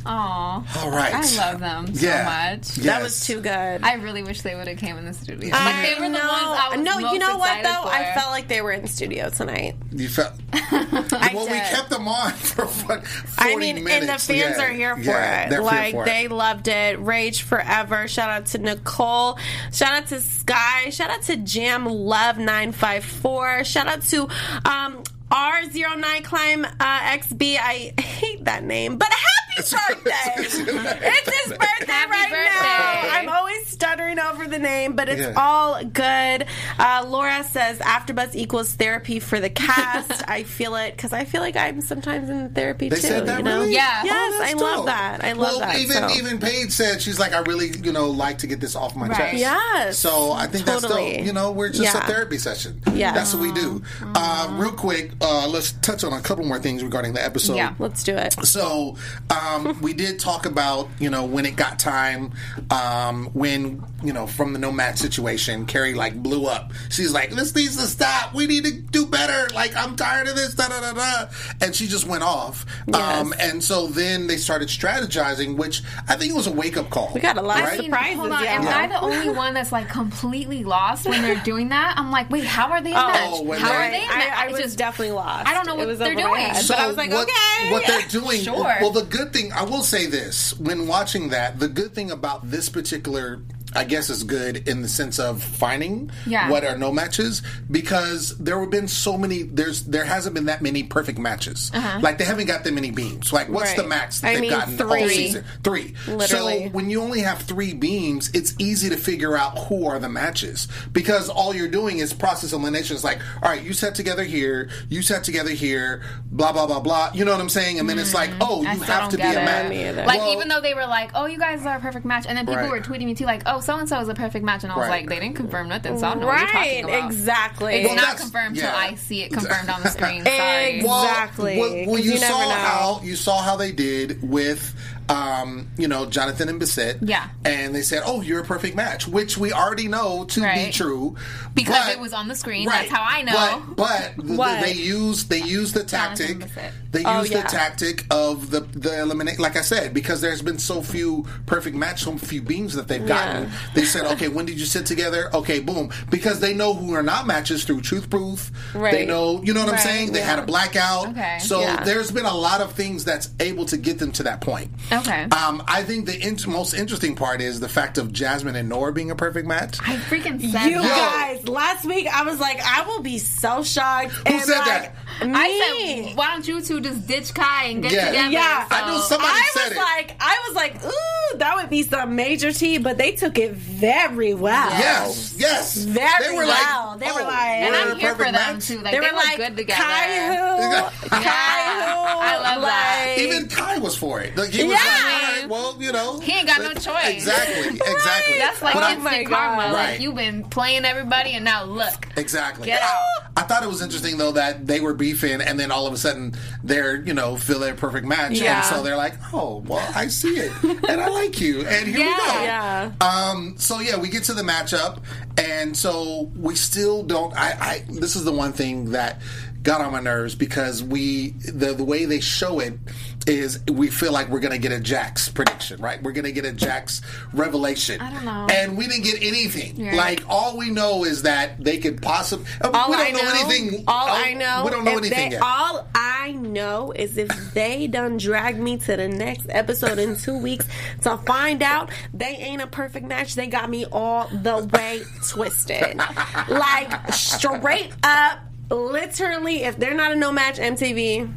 Aw. All right. I love them so Yeah. much. Yes. That was too good. I really wish they would have came in the studio. I Like, they were the ones I was no, most you know what though? for. I felt like they were in studio tonight. You felt. I well, we kept them on for what, 40 I mean, minutes. and the fans Yeah. are here for Yeah, it. they're here Like for it. they loved it. Raige forever. Shout out to Nicole. Shout out to Sky. Shout out to Jam Love nine five four. Shout out to um R09 Climb uh, XB. I hate that name, but happy birthday! it's his birthday Happy right now. I'm always stuttering over the name, but it's Yeah. all good. Uh, Laura says AfterBuzz equals therapy for the cast. I feel it because I feel like I'm sometimes in therapy They too. said that you know? really? Yeah. Yes, Oh, that's I love that. I love well, that. Even so. even Paige said she's like, I really you know like to get this off my Right. chest. Yes, So I think that's totally. dope. You know, we're just Yeah. a therapy session. Yeah. That's what we do. Uh, real quick, uh, let's touch on a couple more things regarding the episode. Yeah. Let's do it. So um, we did talk about you know when it got time um, when you know from the no match situation, Kari like blew up. She's like, "This needs to stop. We need to do better. Like I'm tired of this." Da da da da. And she just went off. Um, and so then they started strategizing, which I think it was a wake up call. We got a lot of right? surprises. Hold on, yeah. am I the only one that's like completely lost when they're doing that? I'm like, wait, how are they in Oh, match? How they're- they in match? I, I was just- definitely lost. I don't know what was they're doing. head. So but I was like, what, okay. what they're doing. Sure. Well, the good thing I will say this when watching that, the good thing about this particular. I guess is good in the sense of finding Yeah. what are no matches because there have been so many. There's there hasn't been that many perfect matches. Like they haven't got that many beams. Like what's Uh-huh. Right. the max that I they've mean, gotten all three. season? Three. Literally. So when you only have three beams, it's easy to figure out who are the matches because all you're doing is process elimination. It's like, all right, you sat together here, you sat together here, blah blah blah blah. You know what I'm saying? And then it's like, oh, Mm-hmm. I you have to be a match. Me. Like Well, even though they were like, "Oh, you guys are a perfect match," and then people Right. were tweeting me too, like, "Oh, so and so is a perfect match," and I was Right. like, "They didn't confirm nothing, so I don't know what you're right, talking about." exactly. It's Well, not that's- confirmed yeah. I see it confirmed on the screen. Sorry. Well, Exactly, Well, well, 'cause you, you saw how you saw how they did with, um, you know, Jonathan and Basit. Yeah. and they said, "Oh, you're a perfect match," which we already know to be true Because but- it was on the screen. That's how I know. But, but What? they use they use the tactic. They use Oh, the tactic of the the eliminate. Like I said, because there's been so few perfect match, so few beams that they've gotten. Yeah. They said, "Okay, when did you sit together?" Okay, boom, because they know who are not matches through Truth Booth. Right. They know, you know what I'm saying. They yeah. had a blackout. Okay. So Yeah. there's been a lot of things that's able to get them to that point. Okay. Um, I think the in- most interesting part is the fact of Jasmine and Nour being a perfect match. I freaking said You that. guys, last week I was like, I will be so shocked. Who and said like, that? Me. I said, why don't you two just ditch Kai and get Yeah. together? Yeah. I knew So- somebody I said was it. like, I was like, ooh, that would be some major tea, but they took it very well. Yes, yes. Very they were well. Like, They were oh, like- And I'm here for perfect them match. too. Like They they, were look like, good together. Kai who? Kai who? I love that. Even Kai was for it. Like he was Yeah. Like, all right, well, you know, He ain't got no choice. Exactly, exactly. That's like But I- Oh my instant karma. Right. Like you've been playing everybody, and now look. Exactly. Get out. I thought it was interesting though that they were beefing, and then all of a sudden they're you know feel their perfect match, Yeah. and so they're like, oh well, I see it, and I like you, and here we go. Yeah. Um. So yeah, we get to the matchup, and so we still don't. I. I this is the one thing that got on my nerves because we the the way they show it is we feel like we're going to get a Jax prediction, right? We're going to get a Jax revelation. I don't know. And we didn't get anything. Right. Like all we know is that they could possibly. All we don't I know, know, anything. All oh, I know, We don't know anything they- yet. All I know is if they done drag me to the next episode in two weeks to find out they ain't a perfect match, they got me all the way twisted. like straight up, literally. If they're not a no match MTV,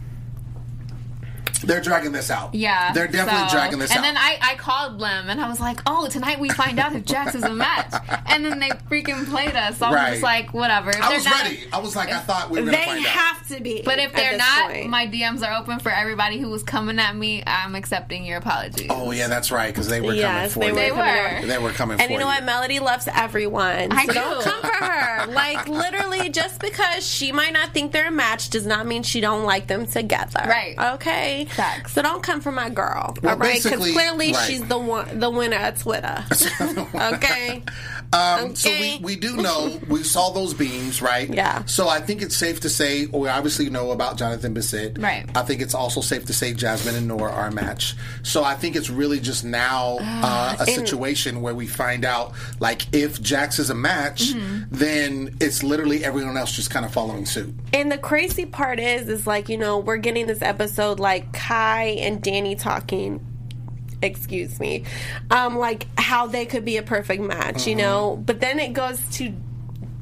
They're dragging this out. Yeah, They're definitely so- dragging this and out. And then I, I called them and I was like, "Oh, tonight we find out if Jax is a match." And then they freaking played us. So I'm Right. just like, whatever. If I was not- ready. I was like, I thought we were they going to find out. have to be. But if they're not, point. my DMs are open for everybody who was coming at me. I'm accepting your apologies. Oh yeah, that's right. Because they were Yes, coming for they you. were They were. They were coming And for you know what? Melody loves everyone. I so don't do. come for her. Like literally, just because she might not think they're a match does not mean she don't like them together. Right. Okay. Facts. So don't come for my girl. Well, all right. Because clearly right. she's the one, the winner at Twitter. okay. Um, So we, we do know we saw those beams, right? Yeah. So I think it's safe to say we obviously know about Jonathan Basit. Right. I think it's also safe to say Jasmine and Nour are a match. So I think it's really just now uh, a situation where we find out like if Jax is a match, Mm-hmm. then it's literally everyone else just kind of following suit. And the crazy part is, is like you know we're getting this episode like Kai and Danny talking. Excuse me, um, like how they could be a perfect match, you know. But then it goes to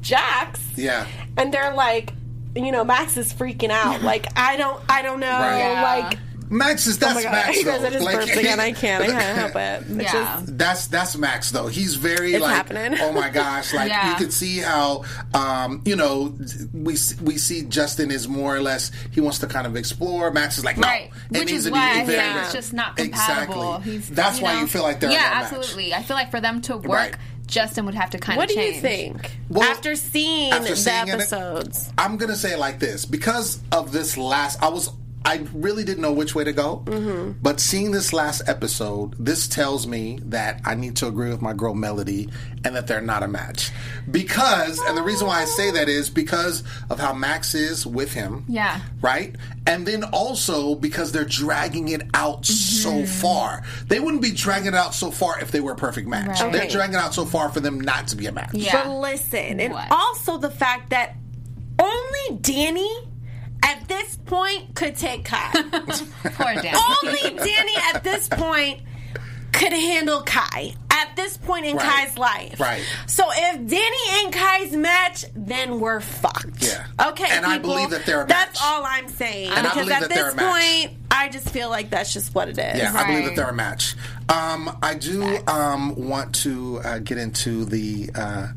Jax, Yeah. and they're like, you know, Max is freaking out. Like I don't, I don't know, Right. Yeah. like. Max is Oh that's my god! Max You guys though. are just Like, burped again. I can't. I can't help it. It's Yeah. just- That's that's Max though. He's very It's like happening. oh my gosh, like Yeah. you could see how um, you know we we see Justin is more or less he wants to kind of explore. Max is like no, Right, it which needs is why very think very- it's just not compatible. Exactly. He's, That's you why know? you feel like they're yeah, a match. absolutely. I feel like for them to work, Right. Justin would have to kind of. what do you think Well, after seeing after the seeing it- episodes? I'm gonna say it like this because of this last. I was. I really didn't know which way to go, Mm-hmm. but seeing this last episode, this tells me that I need to agree with my girl Melody and that they're not a match. Because, and the reason why I say that is because of how Max is with him. Yeah. Right? And then also because they're dragging it out so far. They wouldn't be dragging it out so far if they were a perfect match. Right. They're dragging it out so far for them not to be a match. Yeah. But listen, and also the fact that only Danny at this point could take Kai. Poor Dan. only Danny at this point could handle Kai at this point in Right. Kai's life. Right. So if Danny and Kai's match, then we're fucked. Yeah. Okay. And I believe that they're a match. That's all I'm saying. And I because believe at that this they're a match. point, I just feel like that's just what it is. Yeah, I believe that Right. they're a match. Um, I do um, want to uh, get into the uh,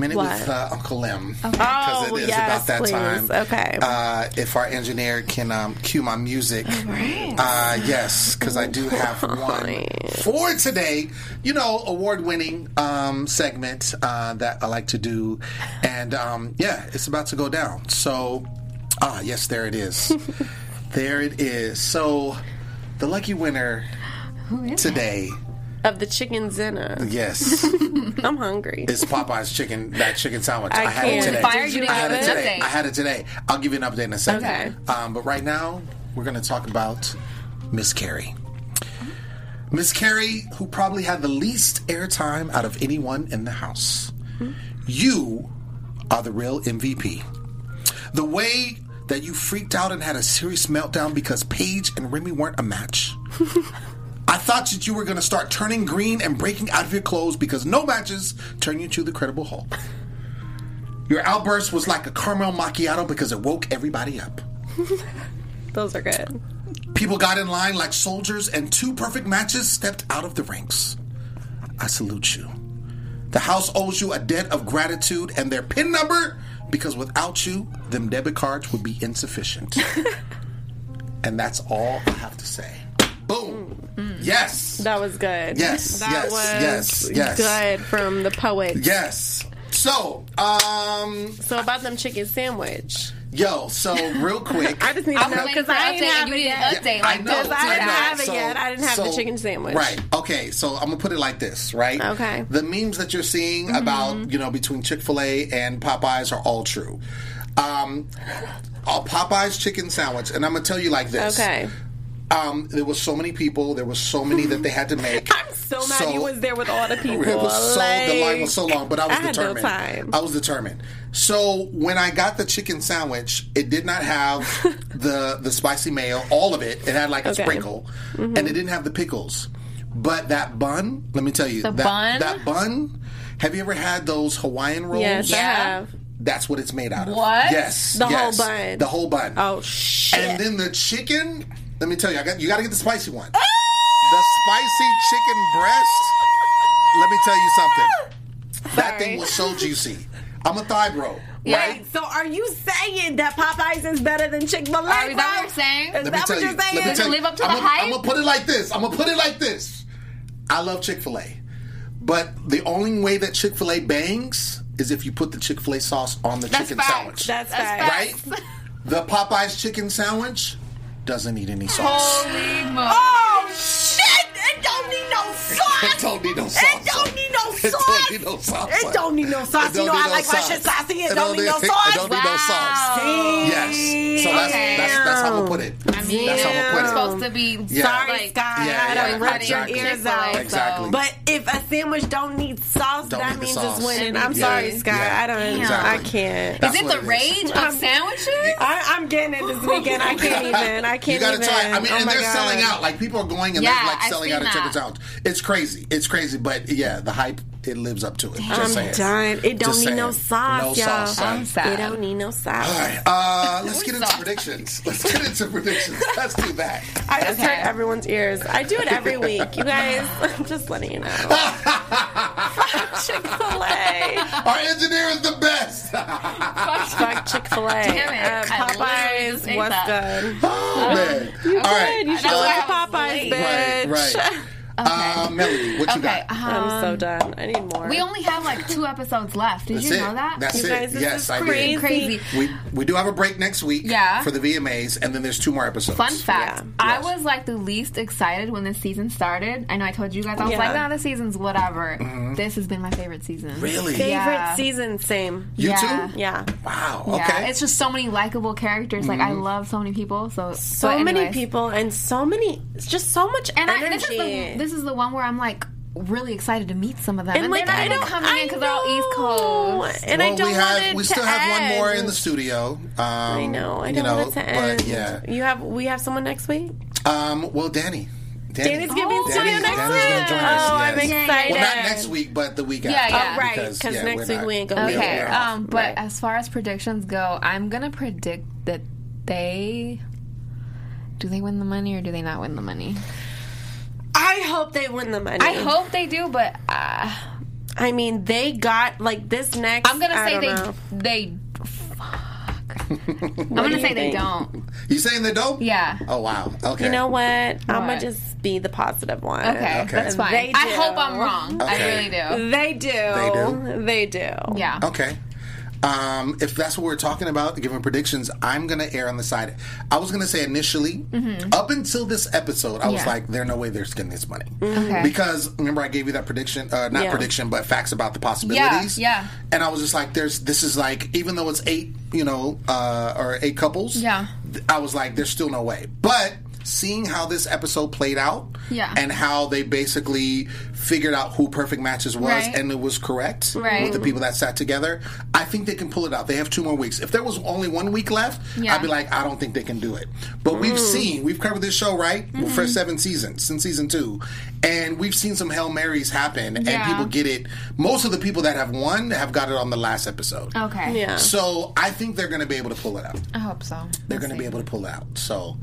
minute What? with uh, Uncle Lem Oh, because it is yes, about that please. time. Okay. Uh, if our engineer can um, cue my music, uh, yes, because I do have one for today. You know, award-winning um, segment uh, that I like to do, and um, yeah, it's about to go down. So, ah, yes, there it is. there it is. So, the lucky winner today, Of the chicken dinner. yes, I'm hungry. it's Popeye's chicken. That chicken sandwich. I had it today. Fire, you I had it today. I had it today. I'll give you an update in a second. Okay. Um, but right now, we're going to talk about Miss Kari. Miss Kari, who probably had the least airtime out of anyone in the house. You are the real MVP. The way that you freaked out and had a serious meltdown because Paige and Remy weren't a match. I thought that you were going to start turning green and breaking out of your clothes because no matches turn you to the Credible Hulk. Your outburst was like a caramel macchiato because it woke everybody up. Those are good. People got in line like soldiers, and two perfect matches stepped out of the ranks. I salute you. The house owes you a debt of gratitude and their PIN number because without you, them debit cards would be insufficient. and that's all I have to say. Boom. Yes. That was good. Yes, That yes, was yes, yes. good from the poet. Yes. So, um, So about them chicken sandwich. yo, so real quick. I just need to I'm know because I update, didn't have it yet. update I like know. I didn't know. have it yet. I didn't have the chicken sandwich. Right. Okay. So I'm gonna put it like this. Right. Okay. The memes that you're seeing Mm-hmm. about you know between Chick Fil A and Popeyes are all true. Um, a Popeyes chicken sandwich, and I'm gonna tell you like this. Okay. Um, there was so many people. There was so many that they had to make. I'm so mad you was there with all the people. It was so the line was so long, but I was I had no determined. time. I was determined. So when I got the chicken sandwich, it did not have the the spicy mayo, all of it. It had like a Okay. sprinkle, Mhm. and it didn't have the pickles. But that bun, let me tell you, The that bun? that bun. Have you ever had those Hawaiian rolls? Yes, I have. That's what it's made out of. What? Yes, The whole bun. The whole bun. Oh shit! And then the chicken. Let me tell you, I got you. Got to get the spicy one. Ah! The spicy chicken breast. Let me tell you something. That thing was so juicy. I'm a thigh bro, right? Wait, so are you saying that Popeyes is better than Chick Fil A? Are is that what you're saying? Is Let that what you. you're saying? Does tell it you. live up to I'm the gonna, hype? I'm gonna put it like this. I'm gonna put it like this. I love Chick Fil A, but the only way that Chick Fil A bangs is if you put the Chick Fil A sauce on the That's chicken facts. sandwich. That's That's facts. right? the Popeyes chicken sandwich doesn't need any sauce. Holy moly. Oh shit! It don't need no sauce. It don't need no sauce. It don't need no It sauce. don't need no sauce. It don't need no sauce. You know I no like my sauce. shit saucy. It It don't need no It sauce. don't need no sauce. Wow. Yes. So that's, that's that's how I'm gonna put it. I mean, that's how I'm we're gonna put it. supposed to be Yeah. Sorry, like, Sky. Yeah, I yeah, done ripped your ears out. Exactly. But if a sandwich don't need sauce, Don't that need means sauce. it's winning. I'm sorry, Yeah. Sky. Yeah. I don't. Exactly. I can't. That's is it the it is. rage of sandwiches? I, I'm getting it this weekend. I can't even. I can't You gotta even. try. I mean, oh and they're God. selling out. Like people are going and Yeah, they're like selling out at chicken that. sandwich. It's crazy. It's crazy. But yeah, the hype it lives up to it. Just I'm done. It don't Just need no saying. sauce, No y'all. sauce. son. I'm sad. It don't need no sauce. All right. Uh, let's get into Sauce. predictions. Let's get into predictions. Let's do that. I just Okay. hurt everyone's ears. I do it every week, you guys. I'm just letting you know. Chick Fil A. Our engineer is the best. Fuck Chick Fil A. Damn it. Uh, I literally just Popeyes. What's that. good? oh man. All right. Good. You should That's go to Popeyes, late. bitch. Right. Right. Uh, Melody, what you Okay. got? I'm so um, done. I need more. We only have like two episodes left. Did That's you it. know that? That's You it. guys, this yes, is I crazy. did. Crazy. We we do have a break next week. Yeah. For the VMAs, and then there's two more episodes. Fun fact: Yeah. I Yes. was like the least excited when the season started. I know I told you guys I was Yeah. like, "Nah, the season's whatever." This has been my favorite season. Mm-hmm. Really? Favorite Yeah. season, same. You Yeah. too? Yeah. Wow. Yeah, Okay. it's just so many likable characters. Like I love so many people. So So but many people and so many, it's just so much And I, energy. this is the this is the one where I'm like really excited to meet some of them. And, And, like, they're not I even don't- coming I in because they're all East know. Coast. And I well, don't we want have it we to still have one more in the studio. Um, I know. I you don't know, want it to end. But yeah. You have we have someone next week. Um. Well, Danny. Danny. Danny's gonna be in studio next Danny's week. gonna join us, oh, I'm yes. excited. Well, not next week, but the week Yeah, after. yeah. Oh, right, because yeah, next we're week not- we ain't gonna be Okay, here. um, but Right. as far as predictions go, I'm gonna predict that they do they win the money or do they not win the money? I hope they win the money. I hope they do, but uh, I mean, they got like this next. I'm gonna I say don't they know. they. Fuck. I'm gonna say you they don't. You saying they don't? Yeah. Oh wow. Okay. You know what? I'm gonna just be the positive one. Okay, Okay. that's fine. They I hope I'm wrong. I really do. They do. They do? They do. Yeah. Okay. Um, if that's what we're talking about, giving predictions, I'm gonna err on the side. I was gonna say initially, up until this episode, I was Mm-hmm. Like, "There's no way they're getting this money," Okay. because remember I gave you that prediction, uh, not Yeah. prediction, but facts about the possibilities. yeah. And I was just like, "There's this is like even though it's eight, you know, uh, or eight couples, Yeah. I was like, there's still no way." But seeing how this episode played out, Yeah. and how they basically figured out who Perfect Matches was, Right. and it was correct Right. with the people that sat together. I think they can pull it out. They have two more weeks. If there was only one week left, Yeah. I'd be like, I don't think they can do it. But we've seen, we've covered this show, right? Mm-hmm. For seven seasons, since season two. And we've seen some Hail Marys happen, and Yeah. people get it. Most of the people that have won have got it on the last episode. Okay. Yeah. So I think they're going to be able to pull it out. I hope so. They're going to be able to pull it out. So,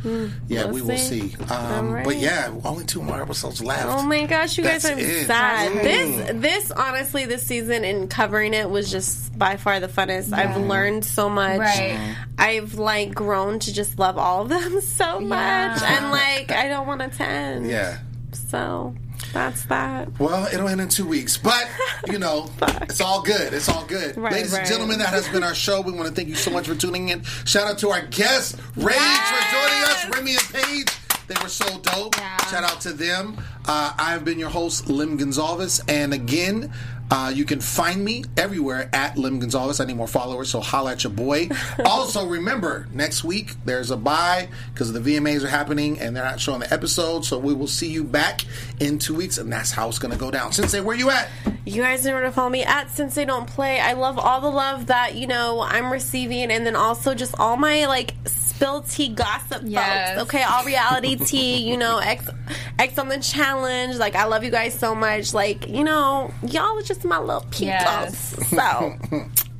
yeah, we'll we will see. see. Um, All right. But yeah, only two more episodes left. Oh my gosh, you guys! That's I'm sad. Mm. This, this, honestly, this season and covering it was just by far the funnest. I've learned so much. Right. I've like grown to just love all of them so much, and like I don't want to end. Yeah. So that's that. Well, it'll end in two weeks, but you know, it's all good. It's all good. Right, Ladies right. and gentlemen, that has been our show. We want to thank you so much for tuning in. Shout out to our guests, Raige, for joining us, Remy and Paige. They were so dope. Yeah. Shout out to them. Uh, I've been your host, Lem Gonzalez. And again, uh, you can find me everywhere at Lem Gonzalez. I need more followers, so holla at your boy. also, remember, next week there's a bye because the VMAs are happening and they're not showing the episode. So we will see you back in two weeks, and that's how it's going to go down. Sinse, where you at? You guys know where to follow me at They Don't Play. I love all the love that, you know, I'm receiving and then also just all my like spill tea gossip Yes. folks. Okay, all reality tea, you know, X X on the challenge. Like I love you guys so much. Like, you know, y'all are just my little peepers. Yes. So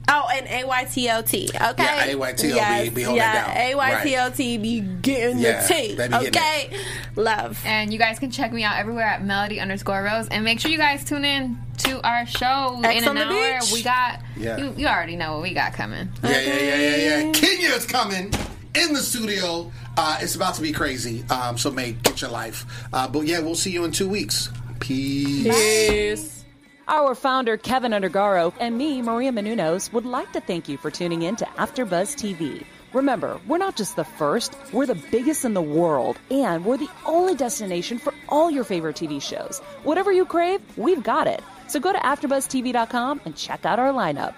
Oh, and AYTOT, okay? Yeah, AYTO be- yes, be holding yeah, it down. AYTOT be getting Yeah, the tea, they be getting okay? Love. And you guys can check me out everywhere at Melody underscore Rose. And make sure you guys tune in to our show X in on an the hour. beach. We got, Yeah. you, you already know what we got coming. Yeah, yeah, yeah, yeah, yeah. Kenya's coming in the studio. Uh, it's about to be crazy. Um, so, mate, get your life. Uh, but yeah, we'll see you in two weeks. Peace. Peace. Our founder, Kevin Undergaro, and me, Maria Menounos, would like to thank you for tuning in to AfterBuzz TV. Remember, we're not just the first, we're the biggest in the world, and we're the only destination for all your favorite TV shows. Whatever you crave, we've got it. So go to AfterBuzzTV.com and check out our lineup.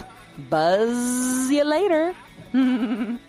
Buzz you later.